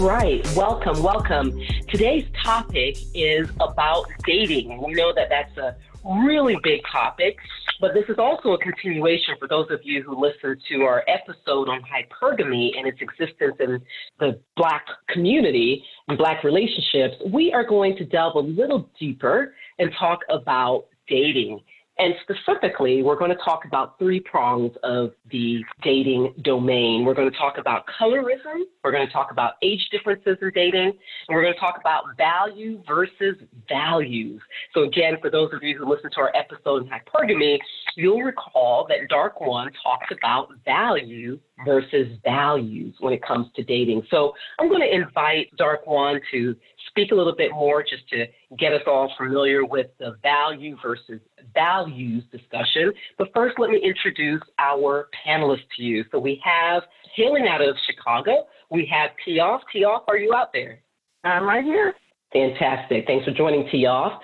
Right, welcome, welcome. Today's topic is about dating. We know that that's a really big topic, but this is also a continuation for those of you who listened to our episode on hypergamy and its existence in the Black community and Black relationships. We are going to delve a little deeper and talk about dating. And specifically, we're going to talk about three prongs of the dating domain. We're going to talk about colorism, we're going to talk about age differences in dating, and we're going to talk about value versus values. So, again, for those of you who listened to our episode on hypergamy, you'll recall that Dark One talks about value versus values when it comes to dating. So, I'm going to invite Dark One to speak a little bit more just to get us all familiar with the value versus values discussion. But first, let me introduce our panelists to you. So we have hailing out of Chicago, we have Tioff. Tioff, are you out there? I'm right here. Fantastic. Thanks for joining Tioff.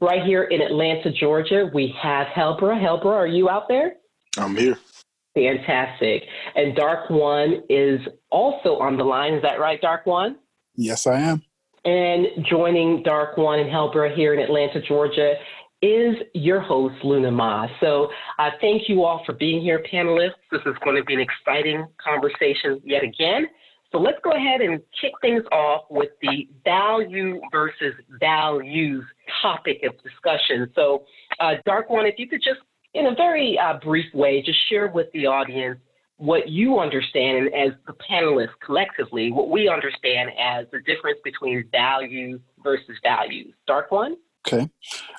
Right here in Atlanta, Georgia, we have Helbra. Helbra, are you out there? I'm here. Fantastic. And Dark One is also on the line. Is that right, Dark One? Yes, I am. And joining Dark One and Helbra here in Atlanta, Georgia is your host, Luna Ma. So uh, thank you all for being here, panelists. This is going to be an exciting conversation yet again. So let's go ahead and kick things off with the value versus values topic of discussion. So, uh, Dark One, if you could just, in a very uh, brief way, just share with the audience what you understand and as the panelists collectively, what we understand as the difference between value versus values. Dark One? Okay.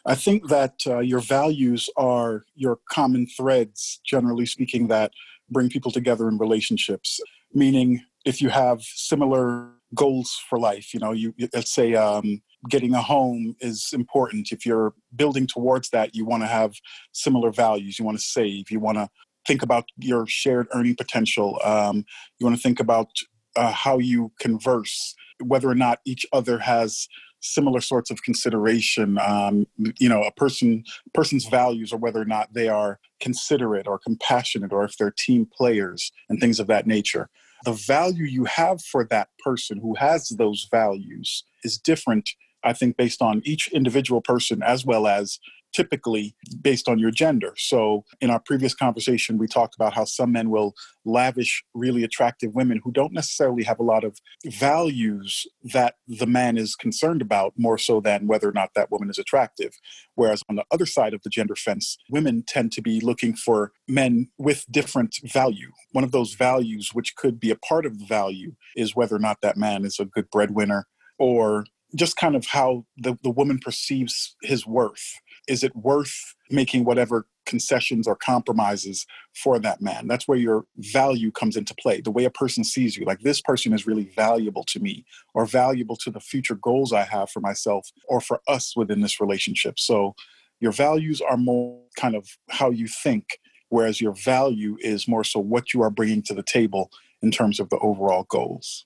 I think that uh, your values are your common threads, generally speaking, that bring people together in relationships. Meaning, if you have similar goals for life, you know, you let's say um, getting a home is important. If you're building towards that, you want to have similar values. You want to save. You want to think about your shared earning potential. Um, you want to think about uh, how you converse, whether or not each other has similar sorts of consideration. Um, you know, a person person's values or whether or not they are considerate or compassionate or if they're team players and things of that nature. The value you have for that person who has those values is different, I think, based on each individual person as well as typically based on your gender. So, in our previous conversation, we talked about how some men will lavish really attractive women who don't necessarily have a lot of values that the man is concerned about, more so than whether or not that woman is attractive. Whereas on the other side of the gender fence, women tend to be looking for men with different value. One of those values, which could be a part of the value, is whether or not that man is a good breadwinner or just kind of how the, the woman perceives his worth is it worth making whatever concessions or compromises for that man? That's where your value comes into play the way a person sees you. Like this person is really valuable to me or valuable to the future goals i have for myself or for us within this relationship. So your values are more kind of how you think whereas your value is more so what you are bringing to the table in terms of the overall goals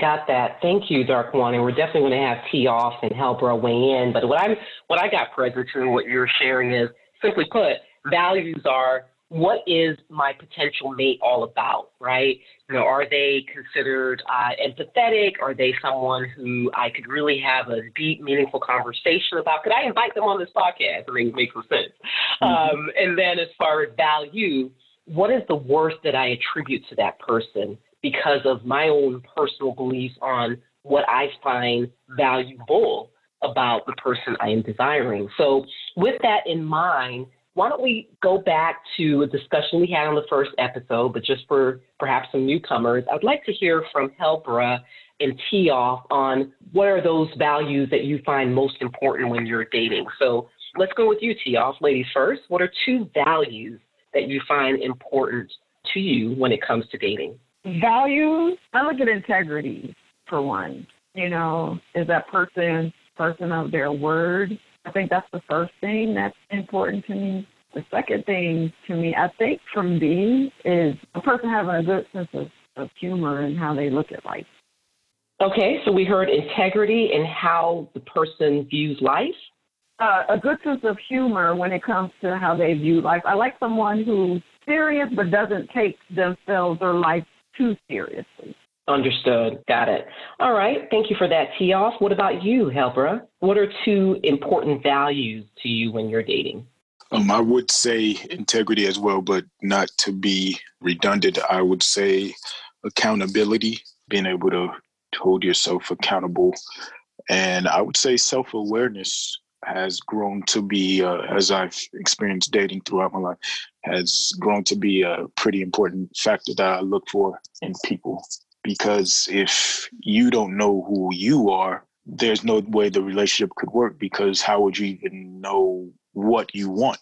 Got that. Thank you, Dark One. And we're definitely going to have Tioff and help Helbra weigh in. But what I'm what I got present to and what you're sharing is simply put, values are what is my potential mate all about, right? You know, are they considered uh, empathetic? Are they someone who I could really have a deep, meaningful conversation about? Could I invite them on this podcast? I mean, make some sense. Mm-hmm. Um, and then as far as value, what is the worth that I attribute to that person? Because of my own personal beliefs on what I find valuable about the person I am desiring. So, with that in mind, why don't we go back to a discussion we had on the first episode, but just for perhaps some newcomers, I'd like to hear from Helbra and Tioff on what are those values that you find most important when you're dating. So let's go with you, Tioff. Ladies first, what are two values that you find important to you when it comes to dating? Values, I look at integrity for one. You know, is that person person of their word? I think that's the first thing that's important to me. The second thing to me, I think from me, is a person having a good sense of, of humor and how they look at life. Okay, so we heard integrity and how the person views life. Uh, a good sense of humor when it comes to how they view life. I like someone who's serious but doesn't take themselves or life too seriously. Understood. Got it. All right. Thank you for that, T-Off. What about you, Helbra? What are two important values to you when you're dating? Um, I would say integrity as well, but not to be redundant. I would say accountability, being able to hold yourself accountable. And I would say self awareness has grown to be, uh, as I've experienced dating throughout my life, has grown to be a pretty important factor that I look for in people because if you don't know who you are, there's no way the relationship could work because how would you even know what you want?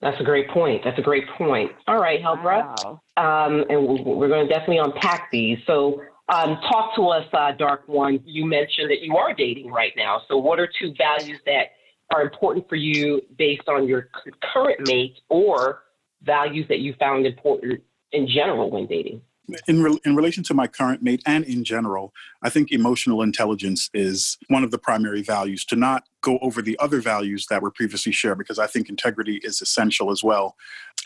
That's a great point. That's a great point. All right, Helbra. Wow. Um, and we're going to definitely unpack these. So, um, talk to us, uh, Dark One. You mentioned that you are dating right now. So, what are two values that are important for you based on your current mate or values that you found important in general when dating? in, re- in relation to my current mate and in general, I think emotional intelligence is one of the primary values to not go over the other values that were previously shared because I think integrity is essential as well.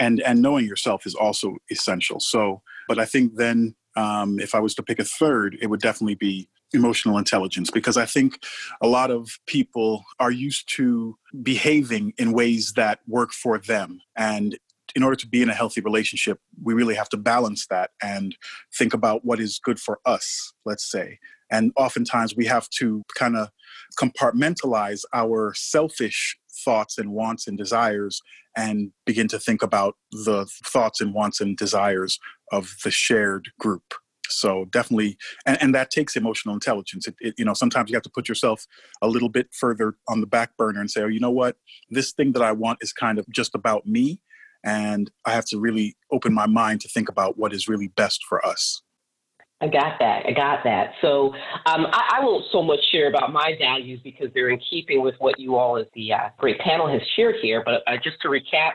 And, and knowing yourself is also essential. So, but I think then um, if I was to pick a third, it would definitely be emotional intelligence because I think a lot of people are used to behaving in ways that work for them. And in order to be in a healthy relationship, we really have to balance that and think about what is good for us, let's say. And oftentimes we have to kind of compartmentalize our selfish thoughts and wants and desires and begin to think about the thoughts and wants and desires of the shared group so definitely and, and that takes emotional intelligence it, it, you know sometimes you have to put yourself a little bit further on the back burner and say oh you know what this thing that i want is kind of just about me and I have to really open my mind to think about what is really best for us. I got that. I got that. So um, I, I, won't so much share about my values because they're in keeping with what you all as the uh, great panel has shared here. But uh, just to recap,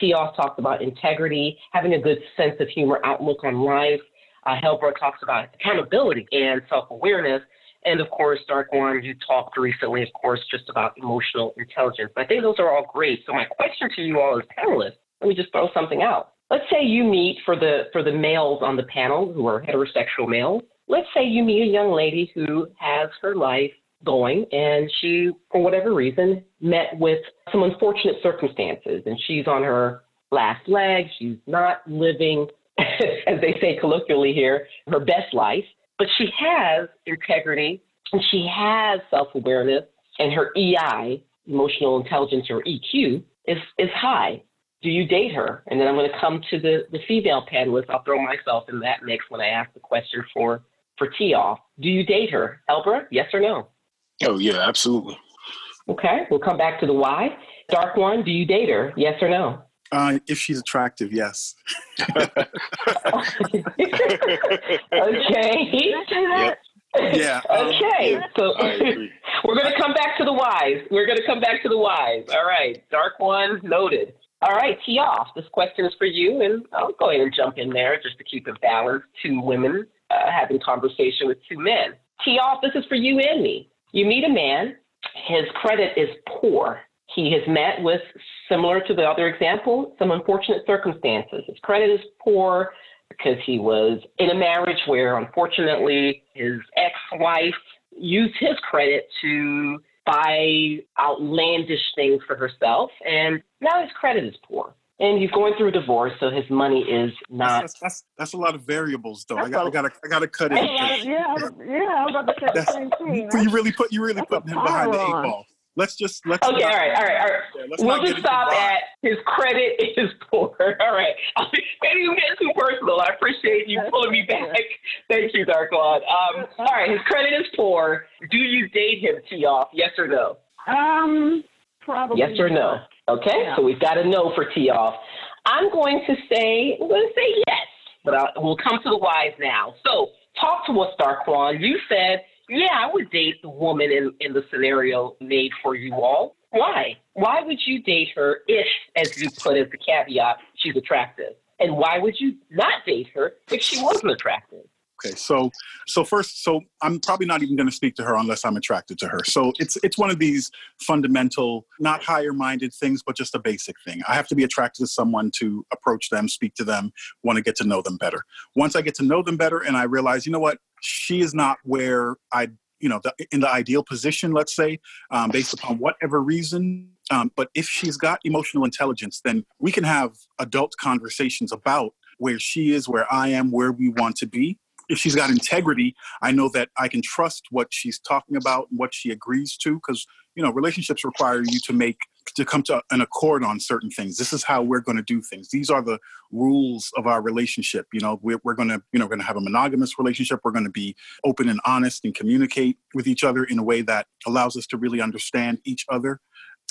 T-Off talked about integrity, having a good sense of humor, outlook on life. Uh, Helbra talks about accountability and self-awareness. And of course, Dark One, you talked recently, of course, just about emotional intelligence. But I think those are all great. So my question to you all as panelists let me just throw something out. Let's say you meet for the for the males on the panel who are heterosexual males. Let's say you meet a young lady who has her life going and she, for whatever reason, met with some unfortunate circumstances and she's on her last leg. She's not living, as they say colloquially here, her best life, but she has integrity and she has self awareness and her EI, emotional intelligence or EQ, is, is high do you date her? And then I'm going to come to the, the female panelists. I'll throw myself in that mix when I ask the question for, for T-Off. Do you date her? Helbra, yes or no? Oh, yeah, absolutely. Okay, we'll come back to the why. Dark one, do you date her? Yes or no? Uh, if she's attractive, yes. okay. Yep. Yeah. okay. Um, so we're going to come back to the whys. We're going to come back to the whys. All right. Dark one noted. All right, tee off. this question is for you, and I'll go ahead and jump in there just to keep it balanced. Two women uh, having conversation with two men. Tee off. this is for you and me. You meet a man, his credit is poor. He has met with, similar to the other example, some unfortunate circumstances. His credit is poor because he was in a marriage where, unfortunately, his ex wife used his credit to buy outlandish things for herself, and now his credit is poor. And he's going through a divorce, so his money is not. That's, that's, that's a lot of variables, though. I got, I got, to, I got to cut it. Yeah, yeah, yeah. I was about to say the same thing. You really put, you really putting him behind the eight ball. Let's just let's. Okay, all right, all right, all right. Yeah, we'll just stop at his credit is poor. All right, maybe you get too personal. I appreciate you pulling me back. Thank you, Dark Lord. Um, all right, his credit is poor. Do you date him, T-Off? Yes or no? Um, probably. Yes or no? Okay, yeah. so we've got a no for T-Off. I'm going to say I'm going to say yes, but I'll, we'll come to the whys now. So, talk to us, Darkwan. You said yeah, I would date the woman in, in the scenario made for you all. Why? Why would you date her if, as you put as the caveat, she's attractive? And why would you not date her if she wasn't attractive? Okay, so so first, so I'm probably not even going to speak to her unless I'm attracted to her. So it's it's one of these fundamental, not higher minded things, but just a basic thing. I have to be attracted to someone to approach them, speak to them, want to get to know them better. Once I get to know them better, and I realize, you know what, she is not where I, you know, the, in the ideal position, let's say, um, based upon whatever reason. Um, but if she's got emotional intelligence, then we can have adult conversations about where she is, where I am, where we want to be. If she's got integrity, I know that I can trust what she's talking about, and what she agrees to, because you know relationships require you to make to come to an accord on certain things this is how we're going to do things these are the rules of our relationship you know we're, we're going to you know we're going to have a monogamous relationship we're going to be open and honest and communicate with each other in a way that allows us to really understand each other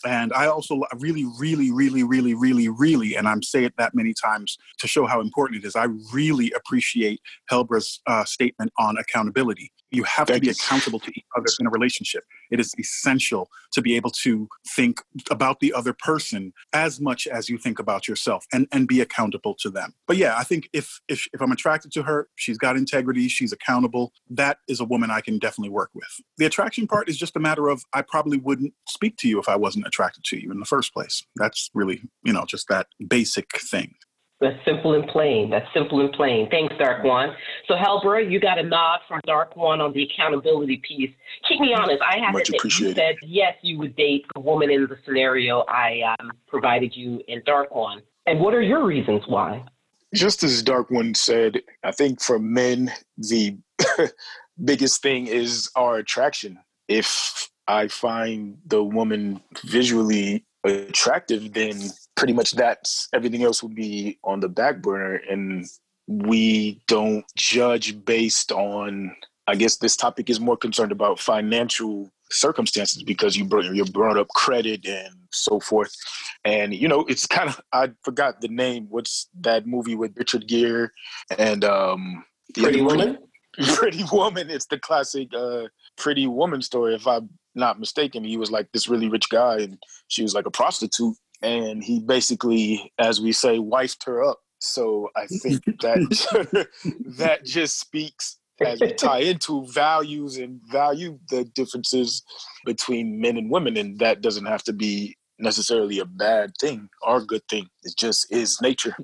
and I also really, really, really, really, really, really, and I'm saying it that many times to show how important it is. I really appreciate Helbra's uh, statement on accountability. You have to be accountable to each other in a relationship. It is essential to be able to think about the other person as much as you think about yourself and, and be accountable to them. But yeah, I think if, if if I'm attracted to her, she's got integrity, she's accountable, that is a woman I can definitely work with. The attraction part is just a matter of I probably wouldn't speak to you if I wasn't attracted to you in the first place. That's really, you know, just that basic thing. That's simple and plain. That's simple and plain. Thanks, Dark One. So, Helbra, you got a nod from Dark One on the accountability piece. Keep me honest. I have Much it that you said yes, you would date the woman in the scenario I um, provided you in Dark One. And what are your reasons why? Just as Dark One said, I think for men, the biggest thing is our attraction. If I find the woman visually attractive, then pretty much that's everything else would be on the back burner. And we don't judge based on, I guess this topic is more concerned about financial circumstances because you brought, you brought up credit and so forth. And, you know, it's kind of, I forgot the name. What's that movie with Richard Gere and, um, Pretty Woman? Pretty Woman. It's the classic uh, Pretty Woman story. If I'm not mistaken, he was like this really rich guy and she was like a prostitute and he basically, as we say, wifed her up. So I think that that just speaks as we tie into values and value the differences between men and women, and that doesn't have to be necessarily a bad thing or a good thing. It just is nature.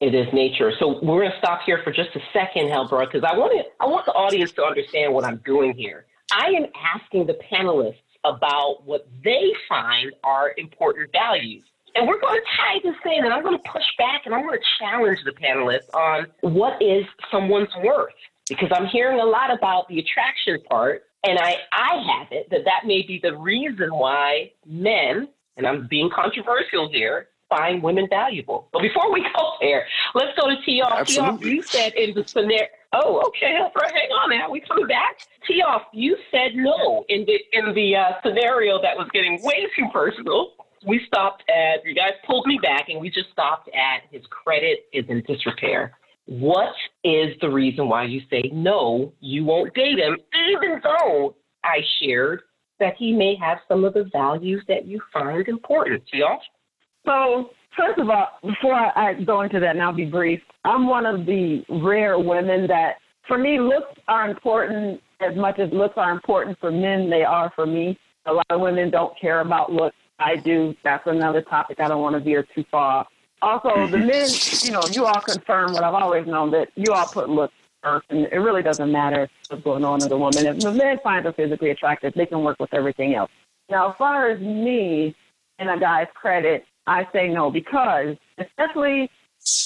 It is nature. So we're going to stop here for just a second, Helbra, because I want to, I want the audience to understand what I'm doing here. I am asking the panelists about what they find are important values. And we're going to tie this in, and I'm going to push back and I'm going to challenge the panelists on what is someone's worth. Because I'm hearing a lot about the attraction part, and I, I have it that that may be the reason why men, and I'm being controversial here, find women valuable. But before we go there, let's go to Tioff. Tioff, you said in the scenario. Oh, okay. Hang on now. We coming back. Tioff, you said no in the in the uh, scenario that was getting way too personal we stopped at, you guys pulled me back and we just stopped at his credit is in disrepair. What is the reason why you say no, you won't date him, even though I shared that he may have some of the values that you find important? Y'all? So, first of all, before I go into that, and I'll be brief, I'm one of the rare women that, for me, looks are important as much as looks are important for men, they are for me. A lot of women don't care about looks. I do. That's another topic. I don't want to veer too far. Also, the mm-hmm. men, you know, you all confirm what I've always known that you all put looks first, and it really doesn't matter what's going on with a woman. If the men find her physically attractive, they can work with everything else. Now, as far as me and a guy's credit, I say no because, especially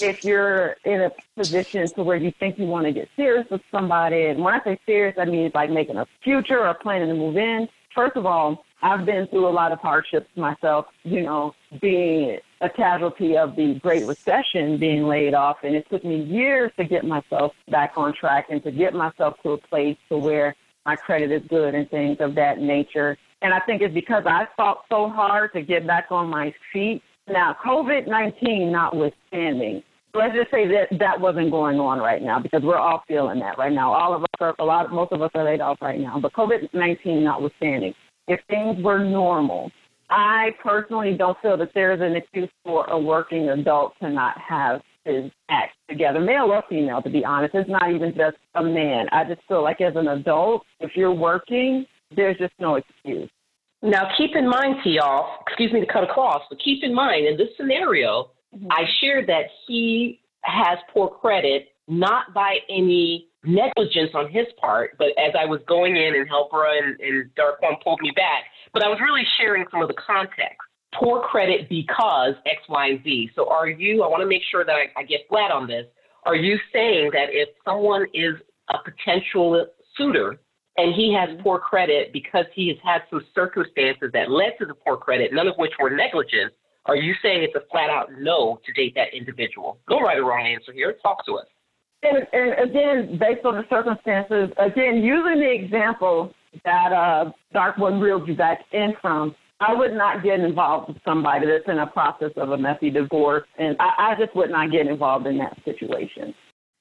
if you're in a position to where you think you want to get serious with somebody, and when I say serious, I mean like making a future or planning to move in. First of all, I've been through a lot of hardships myself, you know, being a casualty of the Great Recession, being laid off, and it took me years to get myself back on track and to get myself to a place to where my credit is good and things of that nature. And I think it's because I fought so hard to get back on my feet. Now, COVID 19 notwithstanding, let's just say that that wasn't going on right now because we're all feeling that right now. All of us are, a lot, most of us are laid off right now. But COVID 19 notwithstanding, if things were normal. I personally don't feel that there is an excuse for a working adult to not have his act together, male or female, to be honest. It's not even just a man. I just feel like as an adult, if you're working, there's just no excuse. Now, keep in mind, to y'all, excuse me to cut across, but keep in mind in this scenario, mm-hmm. I shared that he has poor credit not by any negligence on his part, but as I was going in and Helbra and, and Darquan pulled me back, but I was really sharing some of the context. Poor credit because X, Y, and Z. So are you, I want to make sure that I, I get flat on this. Are you saying that if someone is a potential suitor and he has poor credit because he has had some circumstances that led to the poor credit, none of which were negligence, are you saying it's a flat out no to date that individual? No right or wrong answer here. Talk to us. And, and again, based on the circumstances, again, using the example that uh, Dark One reeled you back in from, I would not get involved with somebody that's in a process of a messy divorce, and I, I just would not get involved in that situation.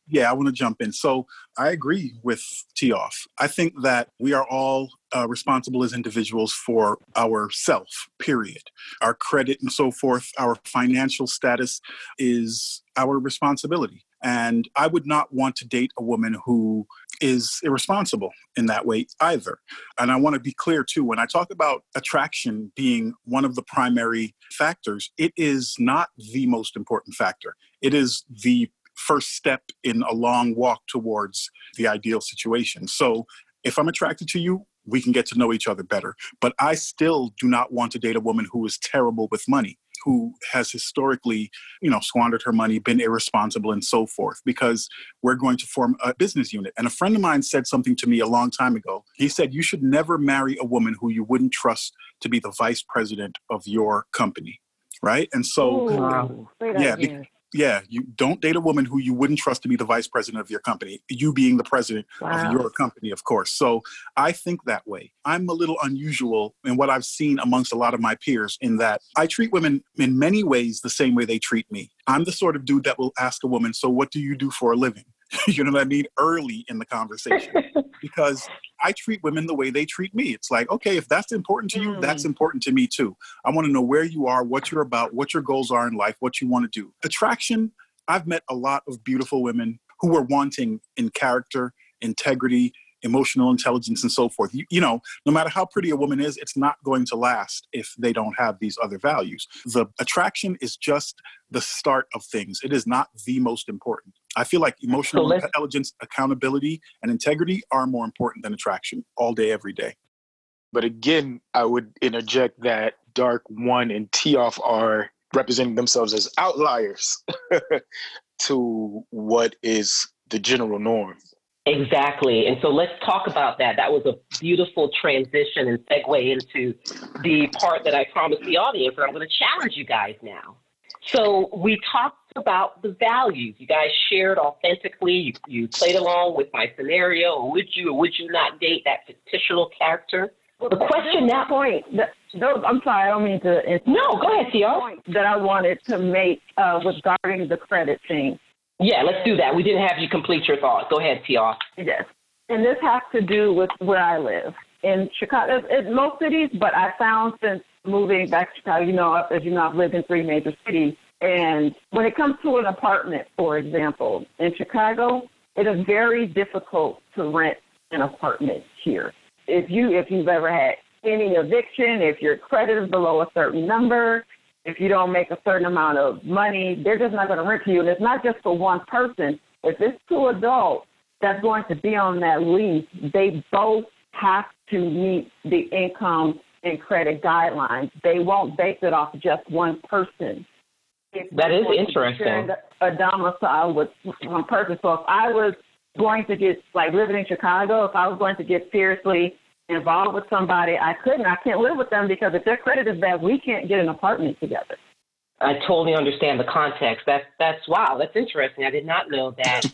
Yeah, I want to jump in. So I agree with Tioff. I think that we are all uh, responsible as individuals for our self, period. Our credit and so forth, our financial status is our responsibility. And I would not want to date a woman who is irresponsible in that way either. And I want to be clear too when I talk about attraction being one of the primary factors, it is not the most important factor. It is the first step in a long walk towards the ideal situation. So if I'm attracted to you, we can get to know each other better. But I still do not want to date a woman who is terrible with money who has historically, you know, squandered her money, been irresponsible, and so forth, because we're going to form a business unit. And a friend of mine said something to me a long time ago. He said, You should never marry a woman who you wouldn't trust to be the vice president of your company. Right. And so, Ooh, yeah, be, yeah, you don't date a woman who you wouldn't trust to be the vice president of your company, you being the president wow. of your company, of course. So I think that way. I'm a little unusual in what I've seen amongst a lot of my peers in that I treat women in many ways the same way they treat me. I'm the sort of dude that will ask a woman, So what do you do for a living? you know what I mean? Early in the conversation. because I treat women the way they treat me. It's like, okay, if that's important to you, mm. that's important to me too. I want to know where you are, what you're about, what your goals are in life, what you want to do. Attraction, I've met a lot of beautiful women who were wanting in character, integrity, emotional intelligence and so forth. You, you, know, no matter how pretty a woman is, it's not going to last if they don't have these other values. The attraction is just the start of things. It is not the most important. I feel like emotional so intelligence, accountability, and integrity are more important than attraction all day, every day. But again, I would interject that Dark One and Tioff are representing themselves as outliers to what is the general norm. Exactly. And so let's talk about that. That was a beautiful transition and segue into the part that I promised the audience, and I'm going to challenge you guys now. So we talked about the values. You guys shared authentically. You, you played along with my scenario. Would you or would you not date that fictional character? Well, the question that point, no, I'm sorry, I don't mean to. No, go ahead, Tia. That I wanted to make uh, regarding the credit thing. Yeah, let's do that. We didn't have you complete your thought. Go ahead, Tia. Yes. And this has to do with where I live in Chicago, in most cities, but I found since moving back to Chicago, you know, as you know, I've lived in three major cities. And when it comes to an apartment, for example, in Chicago, it is very difficult to rent an apartment here. If you if you've ever had any eviction, if your credit is below a certain number, if you don't make a certain amount of money, they're just not going to rent to you. And it's not just for one person. If it's two adults that's going to be on that lease, they both have to meet the income and credit guidelines. They won't base it off just one person. If that is interesting. A domicile with one person. So if I was going to get like living in Chicago, if I was going to get seriously involved with somebody, I couldn't. I can't live with them because if their credit is bad, we can't get an apartment together. I totally understand the context. That's that's wow. That's interesting. I did not know that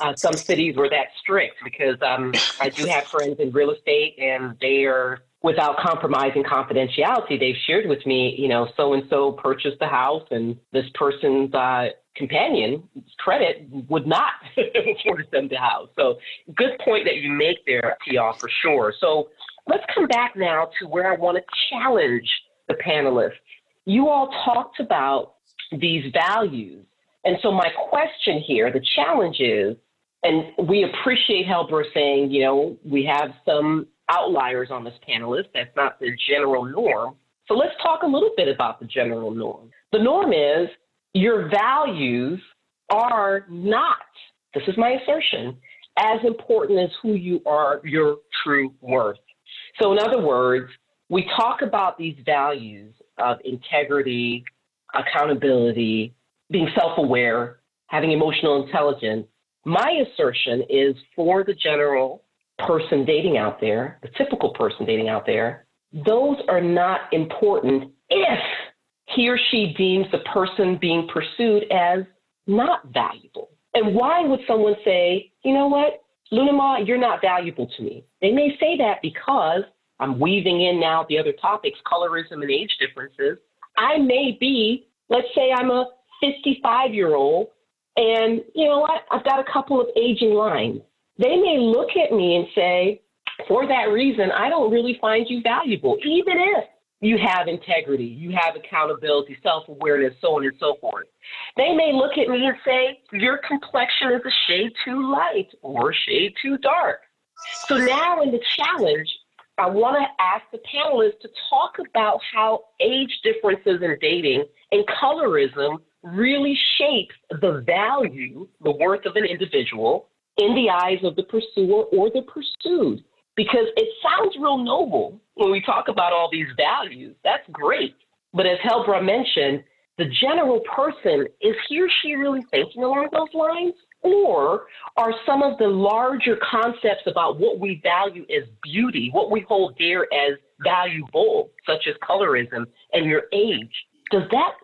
uh, some cities were that strict because um, I do have friends in real estate and they are without compromising confidentiality. They've shared with me, you know, so and so purchased the house and this person's uh, companion credit would not afford them the house. So good point that you make there, Tia, for sure. So let's come back now to where I want to challenge the panelists. You all talked about these values. And so my question here, the challenge is, and we appreciate Helbra saying, you know, we have some outliers on this panelist. That's not the general norm. So let's talk a little bit about the general norm. The norm is your values are not this is my assertion, as important as who you are, your true worth. So, in other words, we talk about these values of integrity, accountability, being self aware, having emotional intelligence. My assertion is for the general person dating out there, the typical person dating out there, those are not important if he or she deems the person being pursued as not valuable. And why would someone say, you know what, Lunama, you're not valuable to me? They may say that because I'm weaving in now the other topics, colorism and age differences. I may be, let's say I'm a 55 year old, and you know what, I've got a couple of aging lines. They may look at me and say, for that reason, I don't really find you valuable, even if you have integrity, you have accountability, self awareness, so on and so forth. They may look at me and say, Your complexion is a shade too light or a shade too dark. So now in the challenge, I want to ask the panelists to talk about how age differences in dating and colorism really shapes the value, the worth of an individual in the eyes of the pursuer or the pursued because it sounds real noble when we talk about all these values. That's great. But as Helbra mentioned, the general person, is he or she really thinking along those lines? Or are some of the larger concepts about what we value as beauty, what we hold dear as valuable, such as colorism and your age, does that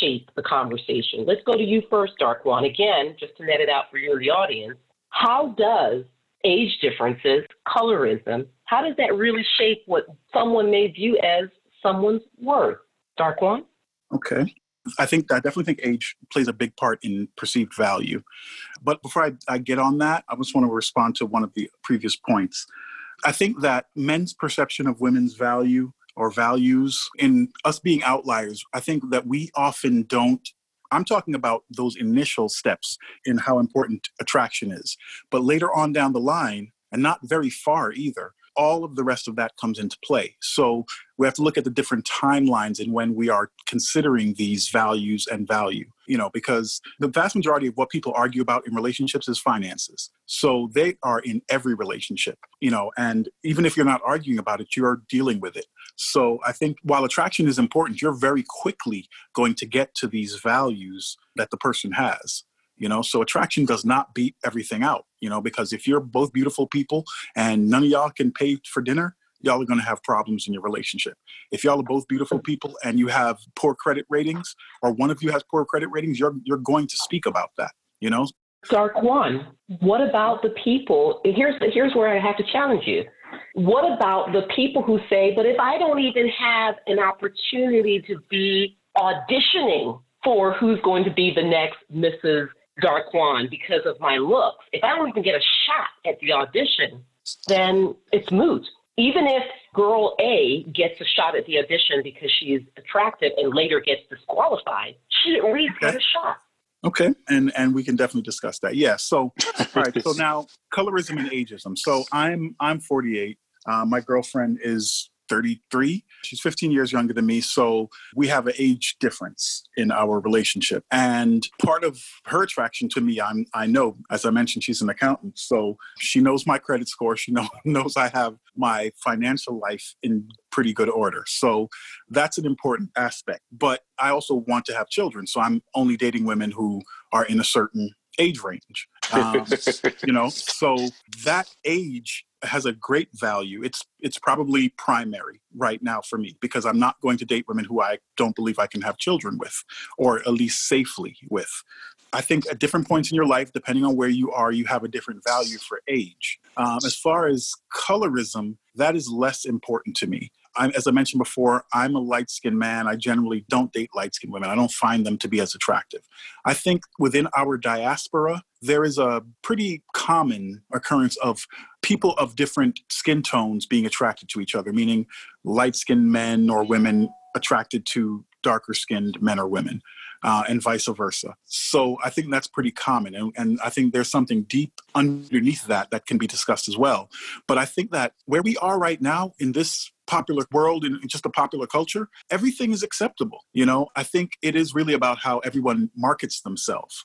shape the conversation? Let's go to you first, Darkwon. Again, just to net it out for you and the audience, how does age differences, colorism, how does that really shape what someone may view as someone's worth? Dark one? Okay. I think I definitely think age plays a big part in perceived value. But before I, I get on that, I just want to respond to one of the previous points. I think that men's perception of women's value or values in us being outliers, I think that we often don't I'm talking about those initial steps in how important attraction is. But later on down the line, and not very far either, all of the rest of that comes into play. So we have to look at the different timelines and when we are considering these values and value, you know, because the vast majority of what people argue about in relationships is finances. So they are in every relationship, you know, and even if you're not arguing about it, you're dealing with it. So I think while attraction is important, you're very quickly going to get to these values that the person has you know so attraction does not beat everything out you know because if you're both beautiful people and none of y'all can pay for dinner y'all are going to have problems in your relationship if y'all are both beautiful people and you have poor credit ratings or one of you has poor credit ratings you're you're going to speak about that you know Darkwon, what about the people? Here's here's where I have to challenge you. What about the people who say, "But if I don't even have an opportunity to be auditioning for who's going to be the next Mrs. Darkwon because of my looks. If I don't even get a shot at the audition, then it's moot. Even if girl A gets a shot at the audition because she's attractive and later gets disqualified, she at least okay. a shot. Okay, and and we can definitely discuss that. Yeah. So, all right. So now, colorism and ageism. So I'm I'm 48. Uh, my girlfriend is 33. She's 15 years younger than me. So we have an age difference in our relationship. And part of her attraction to me, I'm, I know, as I mentioned, she's an accountant. So she knows my credit score. She know, knows I have my financial life in pretty good order. So that's an important aspect. But I also want to have children. So I'm only dating women who are in a certain age range. Um, you know, so that age has a great value. It's it's probably primary right now for me because I'm not going to date women who I don't believe I can have children with, or at least safely with. I think at different points in your life, depending on where you are, you have a different value for age. Um, as far as colorism, that is less important to me. I'm, as I mentioned before, I'm a light skinned man. I generally don't date light skinned women. I don't find them to be as attractive. I think within our diaspora, there is a pretty common occurrence of people of different skin tones being attracted to each other, meaning light skinned men or women attracted to darker skinned men or women. Uh, and vice versa. So I think that's pretty common. And, and, I think there's something deep underneath that that can be discussed as well. But I think that where we are right now in this popular world and just a popular culture, everything is acceptable. You know, I think it is really about how everyone markets themselves.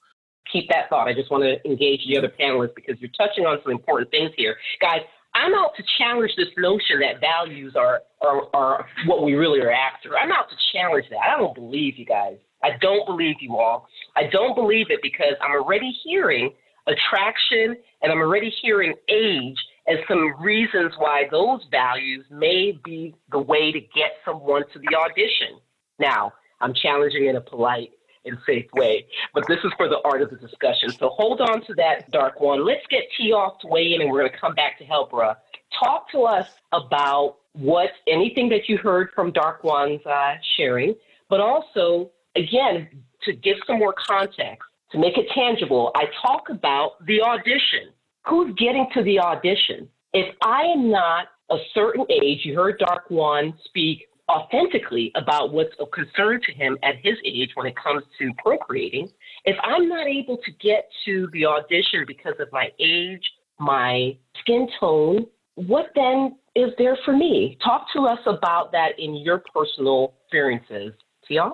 keep that thought. I just want to engage the other panelists because you're touching on some important things here. Guys, I'm out to challenge this notion that values are, are, are what we really are after. I'm out to challenge that. I don't believe you guys. I don't believe you all. I don't believe it because I'm already hearing attraction and I'm already hearing age as some reasons why those values may be the way to get someone to the audition. Now, I'm challenging in a polite and safe way, but this is for the art of the discussion. So hold on to that, Dark One. Let's get T off to weigh in, and we're going to come back to Helbra. Talk to us about what anything that you heard from Dark One's uh, sharing, but also, again, to give some more context, to make it tangible, I talk about the audition. Who's getting to the audition? If I am not a certain age, you heard Dark One speak authentically about what's of concern to him at his age when it comes to procreating, if I'm not able to get to the audition because of my age, my skin tone, what then is there for me? Talk to us about that in your personal experiences. Tiaf?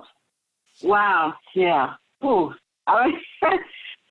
Wow, yeah. Ooh, I,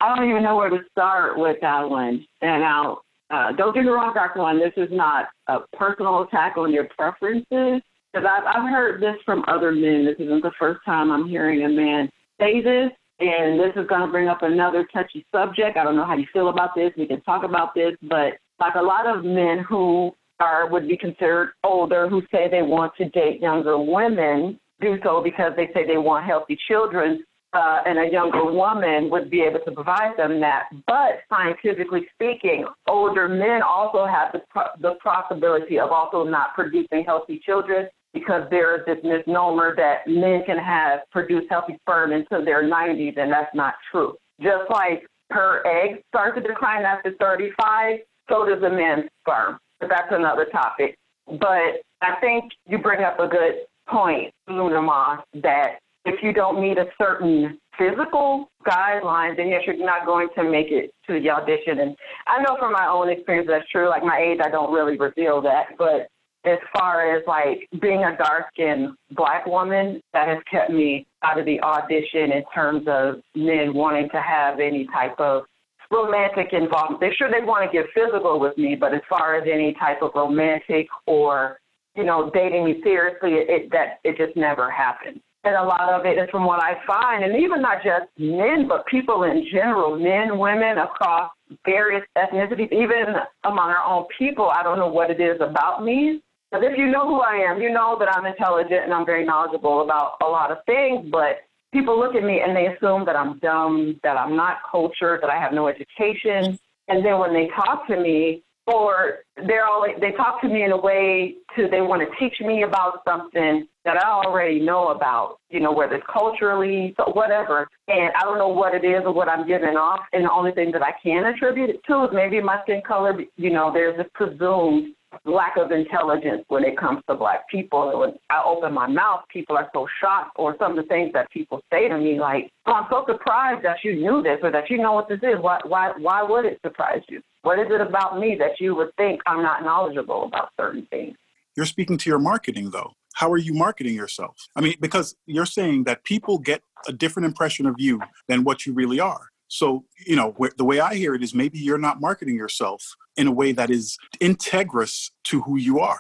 I don't even know where to start with that one. And I'll, uh, don't get me wrong, Dark One, this is not a personal attack on your preferences. Because I've, I've heard this from other men. This isn't the first time I'm hearing a man say this. And this is going to bring up another touchy subject. I don't know how you feel about this. We can talk about this. But like a lot of men who are would be considered older who say they want to date younger women do so because they say they want healthy children uh, and a younger woman would be able to provide them that. But scientifically speaking, older men also have the, the possibility of also not producing healthy children because there is this misnomer that men can have produce healthy sperm until their 90s, and that's not true. Just like her eggs start to decline after 35, so does a man's sperm. But that's another topic. But I think you bring up a good point, Luna Moss, that if you don't meet a certain physical guidelines, then yes, you're not going to make it to the audition. And I know from my own experience that's true. Like my age, I don't really reveal that, but as far as like being a dark skinned black woman, that has kept me out of the audition in terms of men wanting to have any type of romantic involvement. They're sure they want to get physical with me, but as far as any type of romantic or you know dating me seriously, it that it just never happened. And a lot of it is from what I find, and even not just men, but people in general, men, women across various ethnicities, even among our own people. I don't know what it is about me. Because if you know who I am, you know that I'm intelligent and I'm very knowledgeable about a lot of things, but people look at me and they assume that I'm dumb, that I'm not cultured, that I have no education. And then when they talk to me, or they're always they talk to me in a way to they want to teach me about something that I already know about, you know, whether it's culturally, whatever. And I don't know what it is or what I'm giving off. And the only thing that I can attribute it to is maybe my skin color. You know, there's this presumed lack of intelligence when it comes to black people. When I open my mouth, people are so shocked, or some of the things that people say to me, like, oh, "I'm so surprised that you knew this or that you know what this is. Why, why, why would it surprise you? What is it about me that you would think I'm not knowledgeable about certain things?" You're speaking to your marketing, though. How are you marketing yourself? I mean, because you're saying that people get a different impression of you than what you really are. So, you know, the way I hear it is maybe you're not marketing yourself in a way that is integrous to who you are.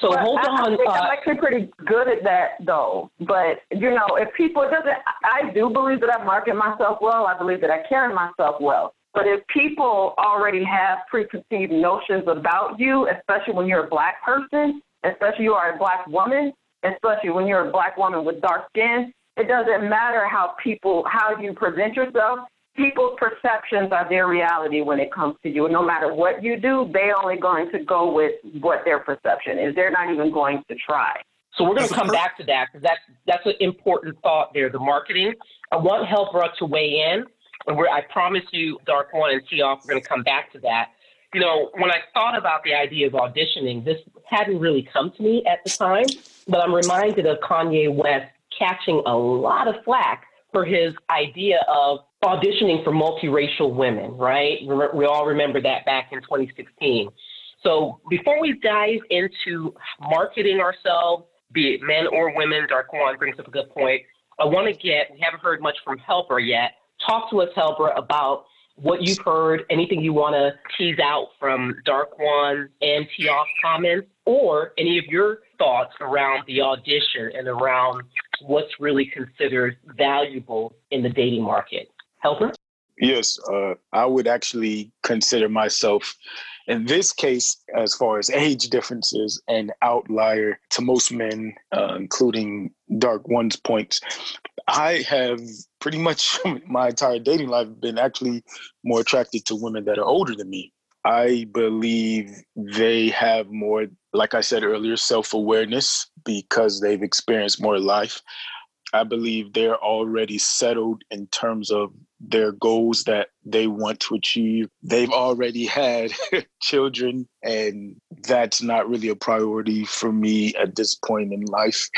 So hold I, on. I think uh, I'm actually pretty good at that, though. But you know, if people it doesn't, I do believe that I market myself well. I believe that I carry myself well. But if people already have preconceived notions about you, especially when you're a black person, especially you are a black woman, especially when you're a black woman with dark skin, it doesn't matter how people how you present yourself people's perceptions are their reality when it comes to you. No matter what you do, they're only going to go with what their perception is. They're not even going to try. So we're going to come back to that because that's that's an important thought there. The marketing. I want Helbra to weigh in, and we're, I promise you, Dark One and T off, we're going to come back to that. You know, when I thought about the idea of auditioning, this hadn't really come to me at the time, but I'm reminded of Kanye West catching a lot of flack for his idea of auditioning for multiracial women, right? We all remember that back in 2016. So before we dive into marketing ourselves, be it men or women, Dark One brings up a good point. I want to get, we haven't heard much from Helbra yet, talk to us, Helbra, about what you've heard, anything you want to tease out from Dark One and Tioff's comments, or any of your thoughts around the audition and around what's really considered valuable in the dating market. Helbra? Yes, uh, I would actually consider myself, in this case, as far as age differences, an outlier to most men, uh, including Dark One's points. I have pretty much my entire dating life been actually more attracted to women that are older than me. I believe they have more, like I said earlier, self awareness because they've experienced more life. I believe they're already settled in terms of their goals that they want to achieve. They've already had children, and that's not really a priority for me at this point in life.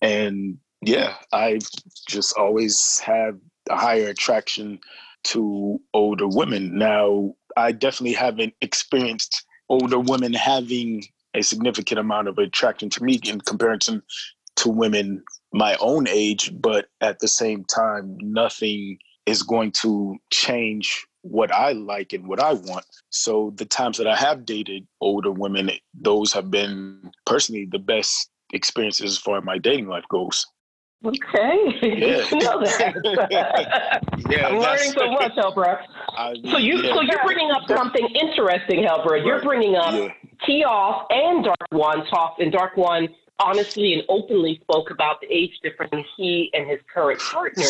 And yeah, I just always have a higher attraction to older women. Now, I definitely haven't experienced older women having a significant amount of attraction to me in comparison to women my own age, but at the same time, nothing is going to change what I like and what I want. So the times that I have dated older women, those have been personally the best experiences as far as my dating life goes. Okay. Yeah. know that. yeah, I'm learning so much, Helbra. so you yeah. so you're bringing up something interesting, Helbra. Right. You're bringing up yeah. Tioff and Dark One talk and Dark One honestly and openly spoke about the age difference he and his current partner.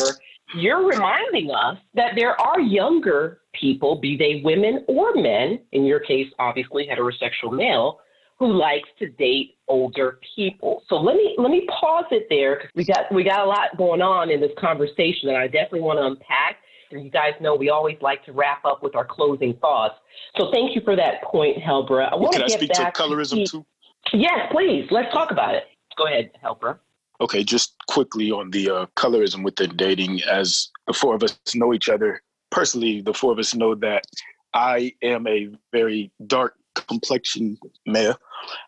You're reminding us that there are younger people, be they women or men, in your case, obviously heterosexual male, who likes to date older people. So let me let me pause it there because we got we got a lot going on in this conversation that I definitely want to unpack. And you guys know we always like to wrap up with our closing thoughts. So thank you for that point, Helbra. Can I want to get speak back to colorism to, too? Yes, please. Let's talk about it. Go ahead, Helbra. Okay, just quickly on the uh, colorism within dating, as the four of us know each other personally, the four of us know that I am a very dark complexion male.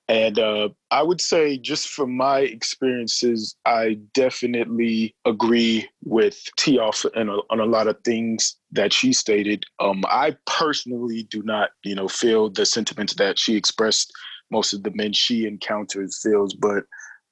And uh, I would say, just from my experiences, I definitely agree with Tioff on a, on a lot of things that she stated. Um, I personally do not, you know, feel the sentiments that she expressed. Most of the men she encounters feels, but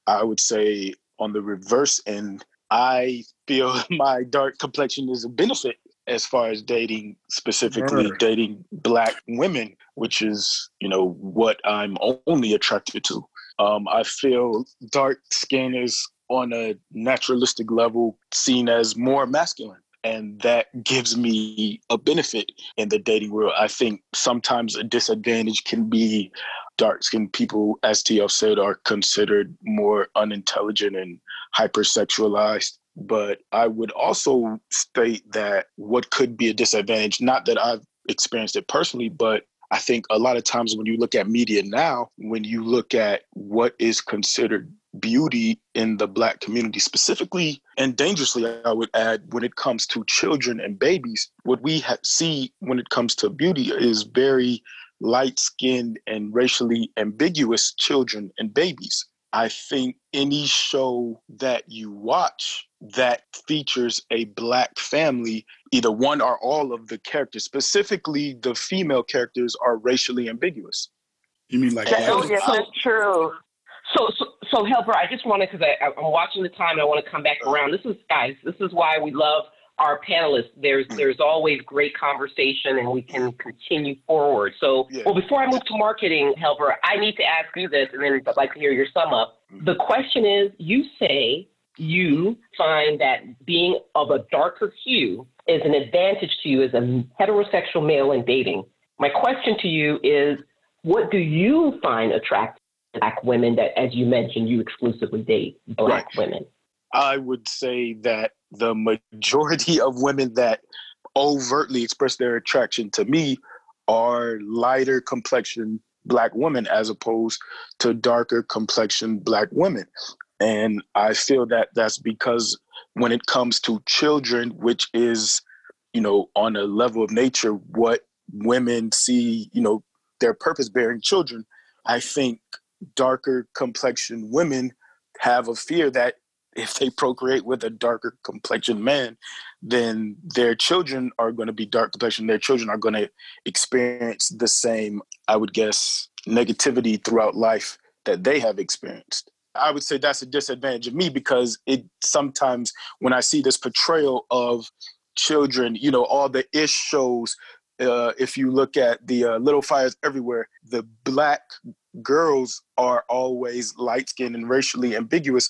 I would say on the reverse end, I feel my dark complexion is a benefit as far as dating, specifically dating black women, which is, you know, what I'm only attracted to. Um, I feel dark skin is on a naturalistic level seen as more masculine. And that gives me a benefit in the dating world. I think sometimes a disadvantage can be dark skinned people, as Tioff said, are considered more unintelligent and hypersexualized but I would also state that what could be a disadvantage, not that I've experienced it personally, but I think a lot of times when you look at media now, when you look at what is considered beauty in the Black community, specifically and dangerously, I would add, when it comes to children and babies, what we ha- see when it comes to beauty is very light skinned and racially ambiguous children and babies. I think any show that you watch that features a black family, either one or all of the characters, specifically the female characters, are racially ambiguous. You mean like that? Oh, yes, that's true. So, so, so Helbra, I just wanted because I'm watching the time. I want to come back around. This is guys. This is why we love our panelists. There's mm. there's always great conversation, and we can continue forward. So, yeah. well, before I move to marketing, Helbra, I need to ask you this, and then I'd like to hear your sum up. Mm-hmm. The question is, you say you find that being of a darker hue is an advantage to you as a heterosexual male in dating. My question to you is, what do you find attractive black women that, as you mentioned, you exclusively date black right. women? I would say that the majority of women that overtly express their attraction to me are lighter complexion black women as opposed to darker complexion black women. And I feel that that's because when it comes to children, which is, you know, on a level of nature, what women see, you know, their purpose bearing children, I think darker complexion women have a fear that if they procreate with a darker complexion man, then their children are going to be dark complexion. Their children are going to experience the same, I would guess, negativity throughout life that they have experienced. I would say that's a disadvantage of me because it sometimes when I see this portrayal of children, you know, all the ish shows. Uh, if you look at the uh, Little Fires Everywhere, the black girls are always light skinned and racially ambiguous.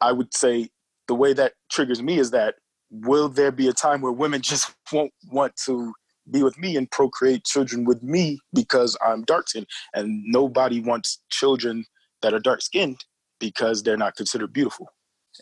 I would say the way that triggers me is that will there be a time where women just won't want to be with me and procreate children with me because I'm dark skinned and nobody wants children that are dark skinned because they're not considered beautiful.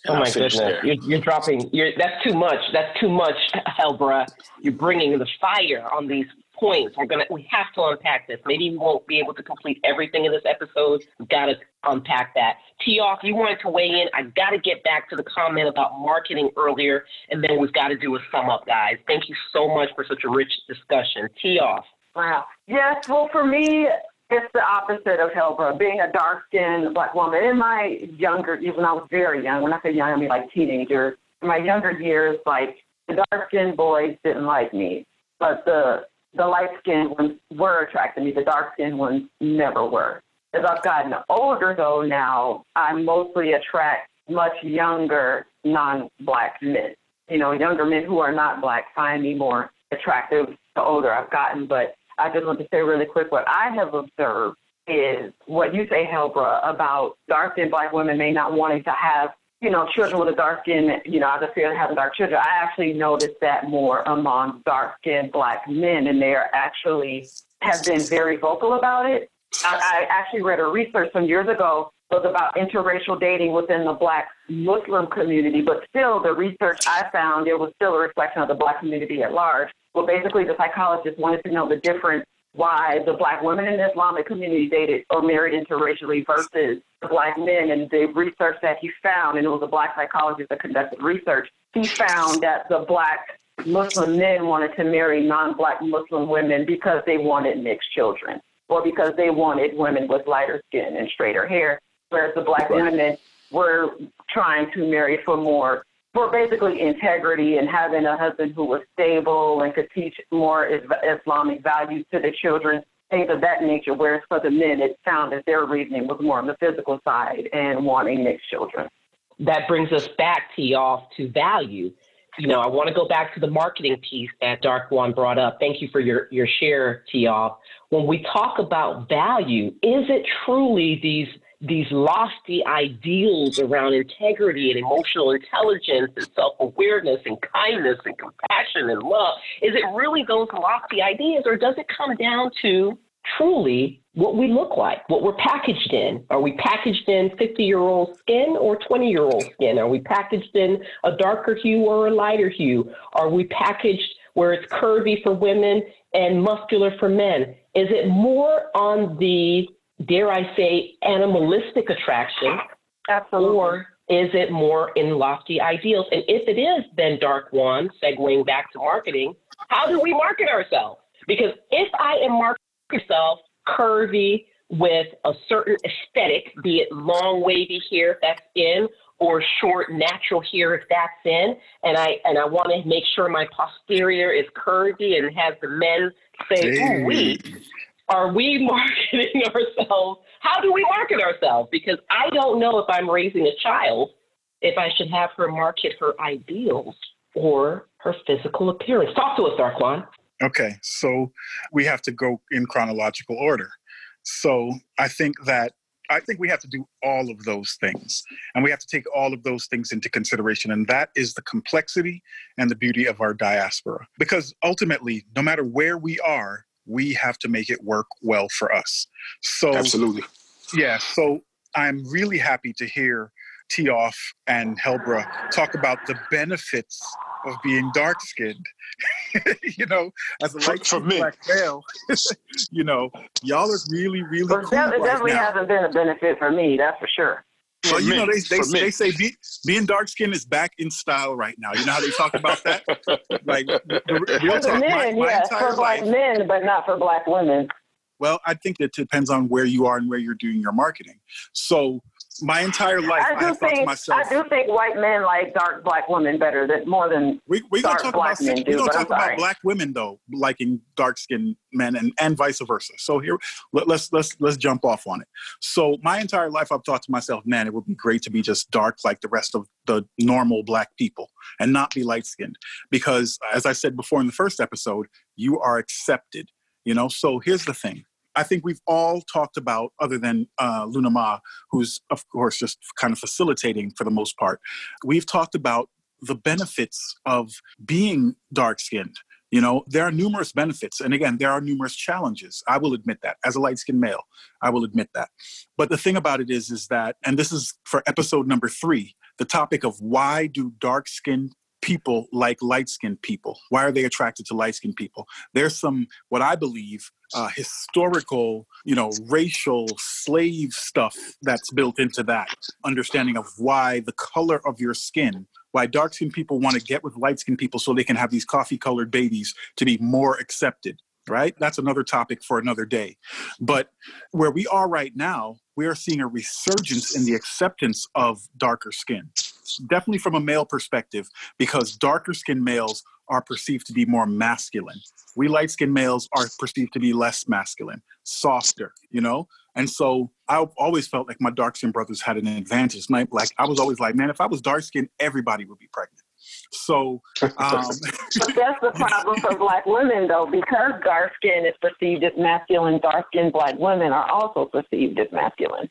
And oh my goodness, you're, you're, dropping. You're, that's too much. That's too much, Helbra. You're bringing the fire on these points. We're gonna. We have to unpack this. Maybe we won't be able to complete everything in this episode. We've got to unpack that. Tioff, you wanted to weigh in. I got to get back to the comment about marketing earlier, and then we've got to do a sum up, guys. Thank you so much for such a rich discussion. Tioff. Wow. Yes. Well, for me, it's the opposite of Helbra, being a dark skinned black woman. In my younger, even I was very young, when I say young, I mean like teenager, in my younger years, like the dark skinned boys didn't like me, but the the light skinned ones were attracted to me. The dark skinned ones never were. As I've gotten older, though, now I mostly attract much younger non black men. You know, younger men who are not black find me more attractive the older I've gotten, but I just want to say really quick what I have observed is what you say, Helbra, about dark skinned black women may not wanting to have, you know, children with a dark skin, you know, I just feel having dark children. I actually noticed that more among dark skinned black men, and they are actually have been very vocal about it. I, I actually read a research some years ago was about interracial dating within the black Muslim community, but still the research I found it was still a reflection of the black community at large. Well, basically, the psychologist wanted to know the difference why the black women in the Islamic community dated or married interracially versus the black men. And the research that he found, and it was a black psychologist that conducted research, he found that the black Muslim men wanted to marry non-black Muslim women because they wanted mixed children or because they wanted women with lighter skin and straighter hair, whereas the black women were trying to marry for more for basically integrity and having a husband who was stable and could teach more Islamic values to the children, things of that nature. Whereas for the men, it found that their reasoning was more on the physical side and wanting mixed children. That brings us back to y'all to value. You know, I want to go back to the marketing piece that Dark One brought up. Thank you for your, your share, Tioff. When we talk about value, is it truly these – these lofty ideals around integrity and emotional intelligence and self awareness and kindness and compassion and love? Is it really those lofty ideas, or does it come down to truly what we look like, what we're packaged in? Are we packaged in 50 year old skin or 20 year old skin? Are we packaged in a darker hue or a lighter hue? Are we packaged where it's curvy for women and muscular for men? Is it more on the dare I say, animalistic attraction? Absolutely. Or is it more in lofty ideals? And if it is, then Dark One, segueing back to marketing, how do we market ourselves? Because if I am marketing myself curvy with a certain aesthetic, be it long wavy hair if that's in, or short natural hair if that's in, and I and I want to make sure my posterior is curvy and has the men say, hey. "Ooh, we," are we marketing ourselves? How do we market ourselves? Because I don't know if I'm raising a child if I should have her market her ideals or her physical appearance. Talk to us, Dark One. Okay, so we have to go in chronological order. So I think that I think we have to do all of those things. And we have to take all of those things into consideration. And that is the complexity and the beauty of our diaspora. Because ultimately, no matter where we are, we have to make it work well for us. So absolutely, yeah. So I'm really happy to hear Tioff and Helbra talk about the benefits of being dark skinned. you know, as a light for, black male, you know, y'all are really, really well, cool. That, right definitely now. hasn't been a benefit for me, that's for sure. Well, you know, they they, they say be, being dark skinned is back in style right now. You know how they talk about that? like the, real talk, men, my, my yes, for black life, men, but not for black women. Well, I think it depends on where you are and where you're doing your marketing. So my entire life, I, I do think myself, I do think white men like dark black women better than more than we we gonna talk about men do, we gonna talk about black women though liking dark skinned men and and vice versa. So here let, let's let's let's jump off on it. So my entire life, I've thought to myself, man, it would be great to be just dark like the rest of the normal black people and not be light skinned because, as I said before in the first episode, you are accepted. You know. So here's the thing I think we've all talked about, other than uh, Luna Ma, who's of course just kind of facilitating for the most part, we've talked about the benefits of being dark skinned. You know, there are numerous benefits. And again, there are numerous challenges. I will admit that. As a light skinned male, I will admit that. But the thing about it is, is that, and this is for episode number three, the topic of why do dark skinned people like light skinned people? Why are they attracted to light skinned people? There's some, what I believe, uh, historical, you know, racial slave stuff that's built into that understanding of why the color of your skin, why dark skinned people want to get with light skinned people so they can have these coffee colored babies to be more accepted right? That's another topic for another day. But where we are right now, we are seeing a resurgence in the acceptance of darker skin definitely from a male perspective, because darker skinned males are perceived to be more masculine. We light skinned males are perceived to be less masculine, softer, you know? And so I always felt like my dark skinned brothers had an advantage. Like, like I was always like, man, if I was dark skinned, everybody would be pregnant. So, um, but that's the problem for black women, though, because dark skin is perceived as masculine. Dark skinned black women are also perceived as masculine.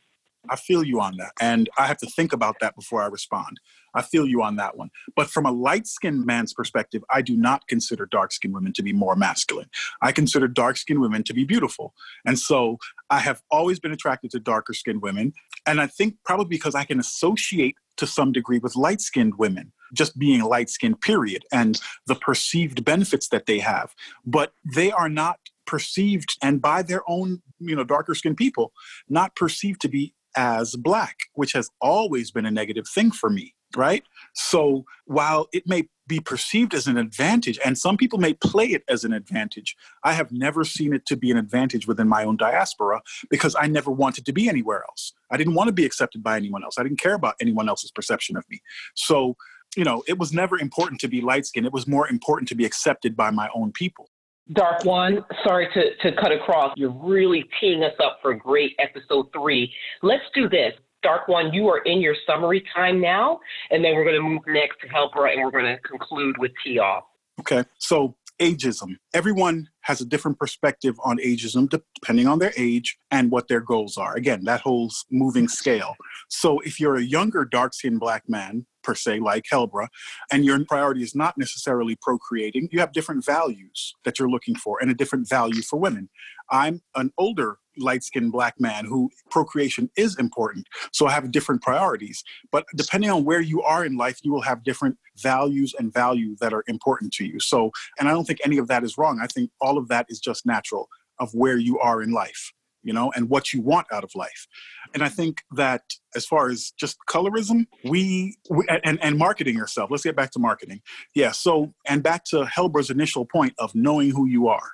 I feel you on that. And I have to think about that before I respond. I feel you on that one. But from a light skinned man's perspective, I do not consider dark skinned women to be more masculine. I consider dark skinned women to be beautiful. And so I have always been attracted to darker skinned women. And I think probably because I can associate to some degree with light skinned women just being light skinned, period, and the perceived benefits that they have. But they are not perceived and by their own you know darker skinned people not perceived to be as black, which has always been a negative thing for me, right? So while it may be perceived as an advantage, and some people may play it as an advantage, I have never seen it to be an advantage within my own diaspora because I never wanted to be anywhere else. I didn't want to be accepted by anyone else. I didn't care about anyone else's perception of me. So, you know, it was never important to be light skinned. It was more important to be accepted by my own people. Dark One, sorry to, to cut across. You're really teeing us up for great episode three. Let's do this. Dark One, you are in your summary time now, and then we're going to move next to Helbra, and we're going to conclude with tee off. Okay, so ageism. Everyone has a different perspective on ageism depending on their age and what their goals are. Again, that whole moving scale. So if you're a younger dark skinned black man, per se, like Helbra, and your priority is not necessarily procreating, you have different values that you're looking for and a different value for women. I'm an older light skinned black man who procreation is important. So I have different priorities. But depending on where you are in life, you will have different values and value that are important to you. So, and I don't think any of that is wrong. I think all of that is just natural of where you are in life you know, and what you want out of life. And I think that as far as just colorism, we, we and, and marketing yourself, let's get back to marketing. Yeah. So, and back to Helbra's initial point of knowing who you are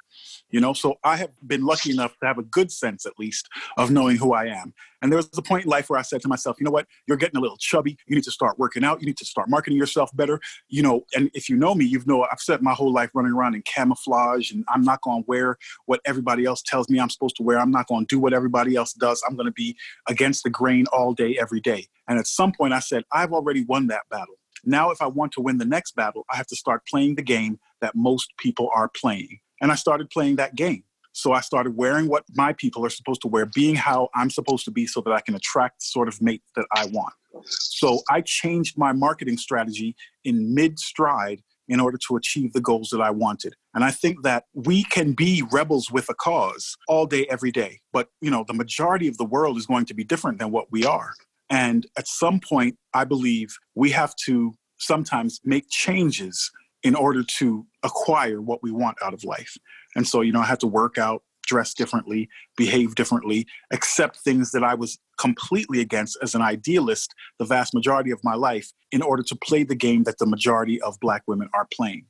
you know? So i have been lucky enough to have a good sense at least of knowing who i am. And there was a point in life where i said to myself you know what? You're getting a little chubby. You need to start working out. You need to start marketing yourself better. You know and if you know me you've know i've spent my whole life running around in camouflage and i'm not going to wear what everybody else tells me i'm supposed to wear. I'm not going to do what everybody else does. I'm going to be against the grain all day every day. And at some point i said i've already won that battle. Now if i want to win the next battle i have to start playing the game that most people are playing and I started playing that game. So I started wearing what my people are supposed to wear, being how I'm supposed to be so that I can attract the sort of mate that I want. So I changed my marketing strategy in mid stride in order to achieve the goals that I wanted. And I think that we can be rebels with a cause all day, every day. But, you know, the majority of the world is going to be different than what we are. And at some point, I believe we have to sometimes make changes in order to acquire what we want out of life. And so, you know, I had to work out, dress differently, behave differently, accept things that I was completely against as an idealist the vast majority of my life in order to play the game that the majority of black women are playing.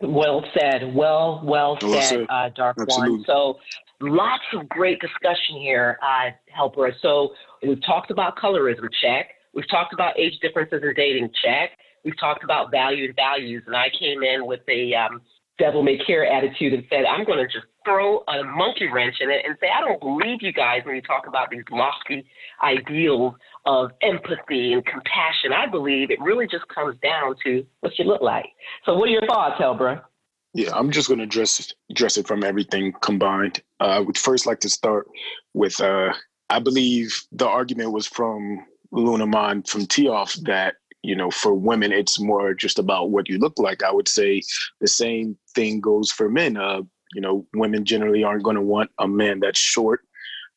Well said. Well, well, well said, said. Uh, Dark Absolutely. One. So lots of great discussion here, uh, Helbra. So we've talked about colorism, check. We've talked about age differences in dating, check. We've talked about valued values, and I came in with a um, devil may care attitude and said, I'm going to just throw a monkey wrench in it and say, I don't believe you guys when you talk about these lofty ideals of empathy and compassion. I believe it really just comes down to what you look like. So, what are your thoughts, Helbra? Yeah, I'm just going to address address it from everything combined. Uh, I would first like to start with uh, I believe the argument was from Luna Mon from T-Off that you know for women it's more just about what you look like. I would say the same thing goes for men. Uh, you know, women generally aren't going to want a man that's short,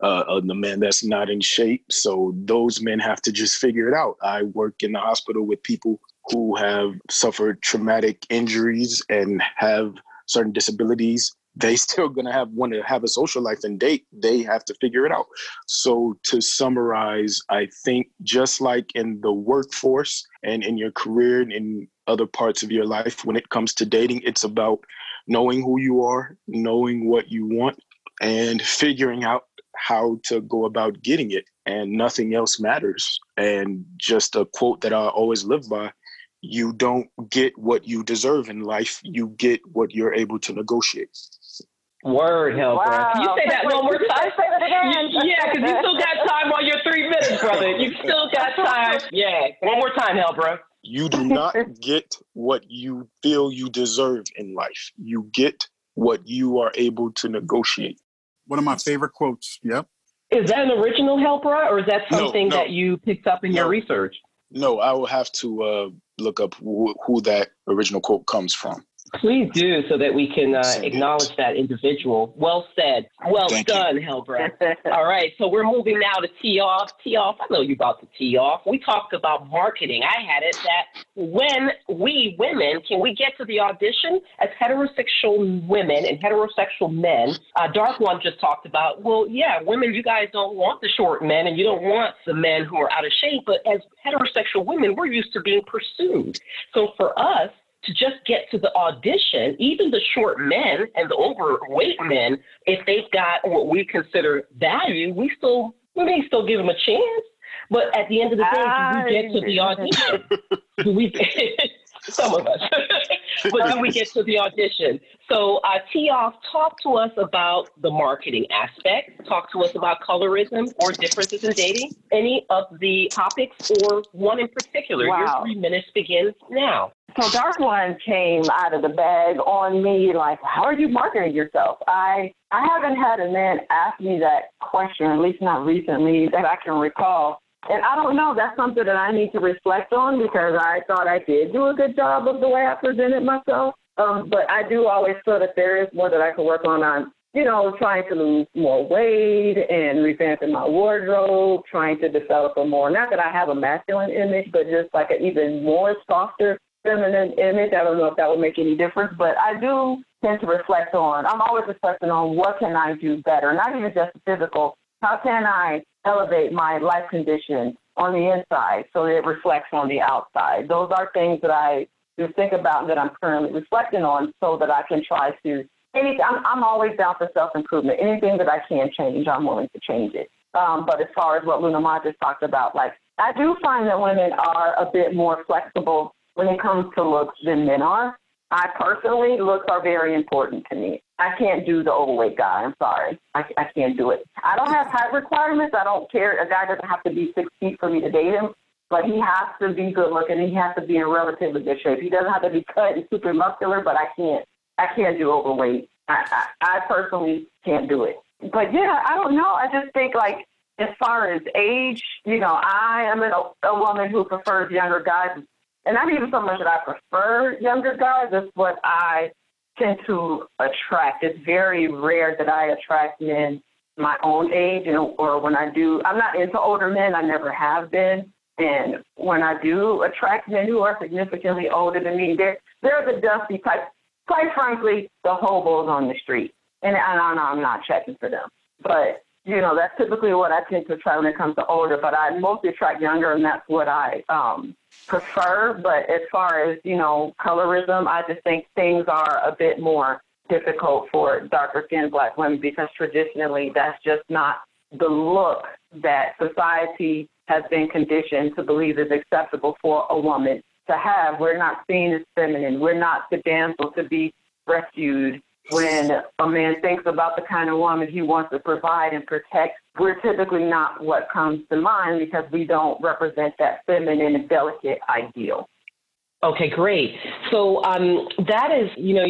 uh, a man that's not in shape. So those men have to just figure it out. I work in the hospital with people who have suffered traumatic injuries and have certain disabilities they still gonna have want to have a social life and date they have to figure it out so to summarize i think just like in the workforce and in your career and in other parts of your life when it comes to dating it's about knowing who you are knowing what you want and figuring out how to go about getting it and nothing else matters and just a quote that i always live by you don't get what you deserve in life. You get what you're able to negotiate. Word, Helbra. Wow. Can you say that one more time? yeah, because you still got time on your three minutes, brother. You still got time. Yeah, one more time, Helbra. You do not get what you feel you deserve in life. You get what you are able to negotiate. One of my favorite quotes. Yep. Is that an original Helbra, or is that something no, no. that you picked up in no. your research? No, I will have to uh, look up who, who that original quote comes from. Please do so that we can uh, acknowledge that individual. Well said. Well Thank done, Helbra. All right, so we're moving now to tee off. Tee off. I know you're about to tee off. We talked about marketing. I had it that when we women can we get to the audition as heterosexual women and heterosexual men? Uh, Dark One just talked about. Well, yeah, women, you guys don't want the short men and you don't want the men who are out of shape. But as heterosexual women, we're used to being pursued. So for us to just get to the audition, even the short men and the overweight men, if they've got what we consider value, we still we may still give them a chance. But at the end of the day, do we get to the audition? do we? some of us. but do we get to the audition? So, uh, talk to us about the marketing aspect. Talk to us about colorism or differences in dating. Any of the topics or one in particular. Wow. Your three minutes begins now. So Dark One came out of the bag on me like, how are you marketing yourself? I I haven't had a man ask me that question, at least not recently that I can recall. And I don't know, that's something that I need to reflect on because I thought I did do a good job of the way I presented myself. Um, but I do always feel that there is more that I can work on on, you know, trying to lose more weight and revamping my wardrobe, trying to develop a more, not that I have a masculine image, but just like an even more softer feminine image. I don't know if that would make any difference, but I do tend to reflect on. I'm always reflecting on what can I do better, not even just physical. How can I elevate my life condition on the inside so that it reflects on the outside? Those are things that I do think about that I'm currently reflecting on so that I can try to. Anything, I'm, I'm always down for self improvement. Anything that I can change, I'm willing to change it. Um, but as far as what Luna Ma just talked about, like I do find that women are a bit more flexible when it comes to looks than men are. I personally, looks are very important to me. I can't do the overweight guy. I'm sorry. I, I can't do it. I don't have height requirements. I don't care. A guy doesn't have to be six feet for me to date him, but he has to be good looking and he has to be in relatively good shape. He doesn't have to be cut and super muscular, but I can't. I can't do overweight. I, I, I personally can't do it. But yeah, I don't know. I just think like as far as age, you know, I am a, a woman who prefers younger guys and not even so much that I prefer younger guys, it's what I tend to attract. It's very rare that I attract men my own age, and or when I do, I'm not into older men. I never have been. And when I do attract men who are significantly older than me, they're they're the dusty type. Quite frankly, the hobos on the street, and, and I'm not checking for them. But you know, that's typically what I tend to try when it comes to older, but I mostly attract younger, and that's what I um, prefer. But as far as, you know, colorism, I just think things are a bit more difficult for darker skinned black women because traditionally that's just not the look that society has been conditioned to believe is acceptable for a woman to have. We're not seen as feminine. We're not the damsel to be rescued. When a man thinks about the kind of woman he wants to provide and protect, we're typically not what comes to mind because we don't represent that feminine and delicate ideal. Okay, great. So um, that is, you know,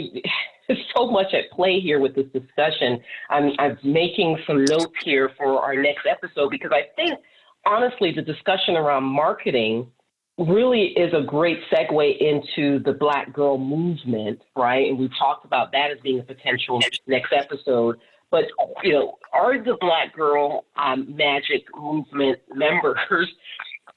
so much at play here with this discussion. I'm, I'm making some notes here for our next episode because I think, honestly, the discussion around marketing really is a great segue into the Black Girl movement, right? And we talked about that as being a potential next episode. But you know, are the Black Girl um, Magic movement members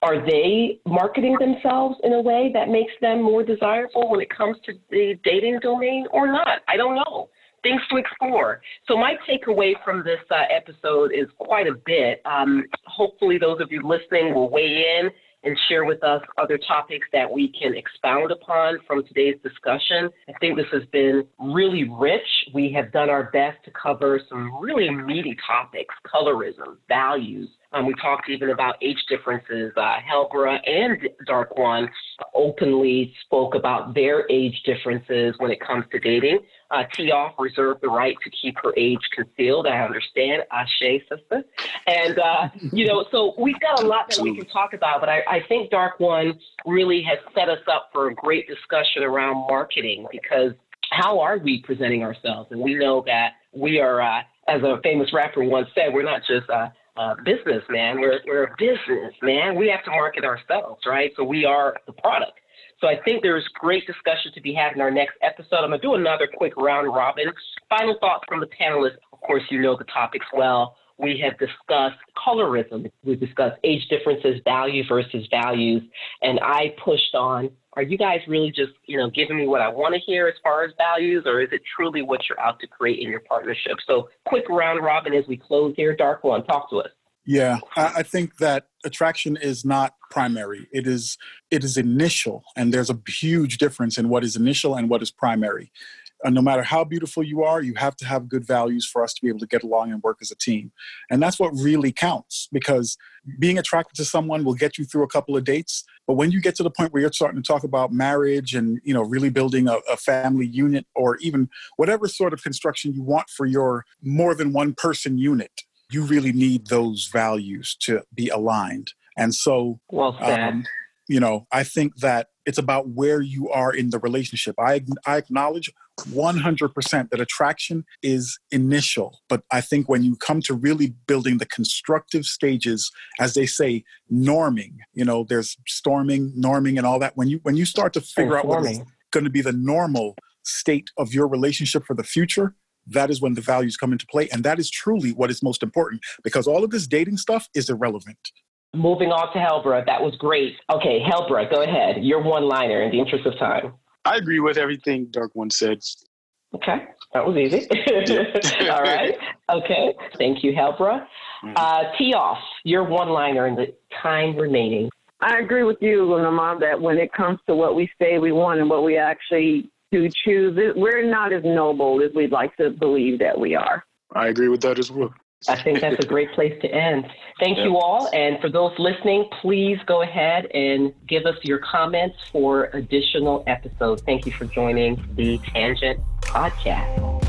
are they marketing themselves in a way that makes them more desirable when it comes to the dating domain or not? I don't know. Things to explore. So, my takeaway from this uh, episode is quite a bit. Um, hopefully, those of you listening will weigh in and share with us other topics that we can expound upon from today's discussion. I think this has been really rich. We have done our best to cover some really meaty topics colorism, values, um, we talked even about age differences. Uh, Helbra and Dark One openly spoke about their age differences when it comes to dating. Uh, T-Off reserved the right to keep her age concealed. I understand. Ashe, sister. And, uh, you know, so we've got a lot that we can talk about, but I, I think Dark One really has set us up for a great discussion around marketing because how are we presenting ourselves? And we know that we are, uh, as a famous rapper once said, we're not just uh, uh, business, man. We're, we're a business, man. We have to market ourselves, right? So we are the product. So I think there's great discussion to be had in our next episode. I'm going to do another quick round robin. Final thoughts from the panelists. Of course, you know the topics well. We have discussed colorism. We've discussed age differences, value versus values. And I pushed on are you guys really just, you know, giving me what I want to hear as far as values, or is it truly what you're out to create in your partnership? So, quick round robin as we close here. Dark one, talk to us. Yeah, I think that attraction is not primary. It is it is initial, and there's a huge difference in what is initial and what is primary. And no matter how beautiful you are, you have to have good values for us to be able to get along and work as a team. And that's what really counts because being attracted to someone will get you through a couple of dates. But when you get to the point where you're starting to talk about marriage and, you know, really building a, a family unit or even whatever sort of construction you want for your more than one person unit, you really need those values to be aligned. And so, well um, you know, I think that it's about where you are in the relationship. I, I acknowledge 100% that attraction is initial. But I think when you come to really building the constructive stages, as they say, norming, you know, there's storming, norming, and all that. When you when you start to figure out what is going to be the normal state of your relationship for the future, that is when the values come into play. And that is truly what is most important because all of this dating stuff is irrelevant. Moving on to Helbra, that was great. Okay, Helbra, go ahead. Your one liner in the interest of time. I agree with everything Dark One said. Okay, that was easy. All right. Okay. Thank you, Helbra. Mm-hmm. Uh, tee off your one liner in the time remaining. I agree with you, Lamont, that when it comes to what we say we want and what we actually do choose, we're not as noble as we'd like to believe that we are. I agree with that as well. I think that's a great place to end. Thank you all. And for those listening, please go ahead and give us your comments for additional episodes. Thank you for joining the Tangent Podcast.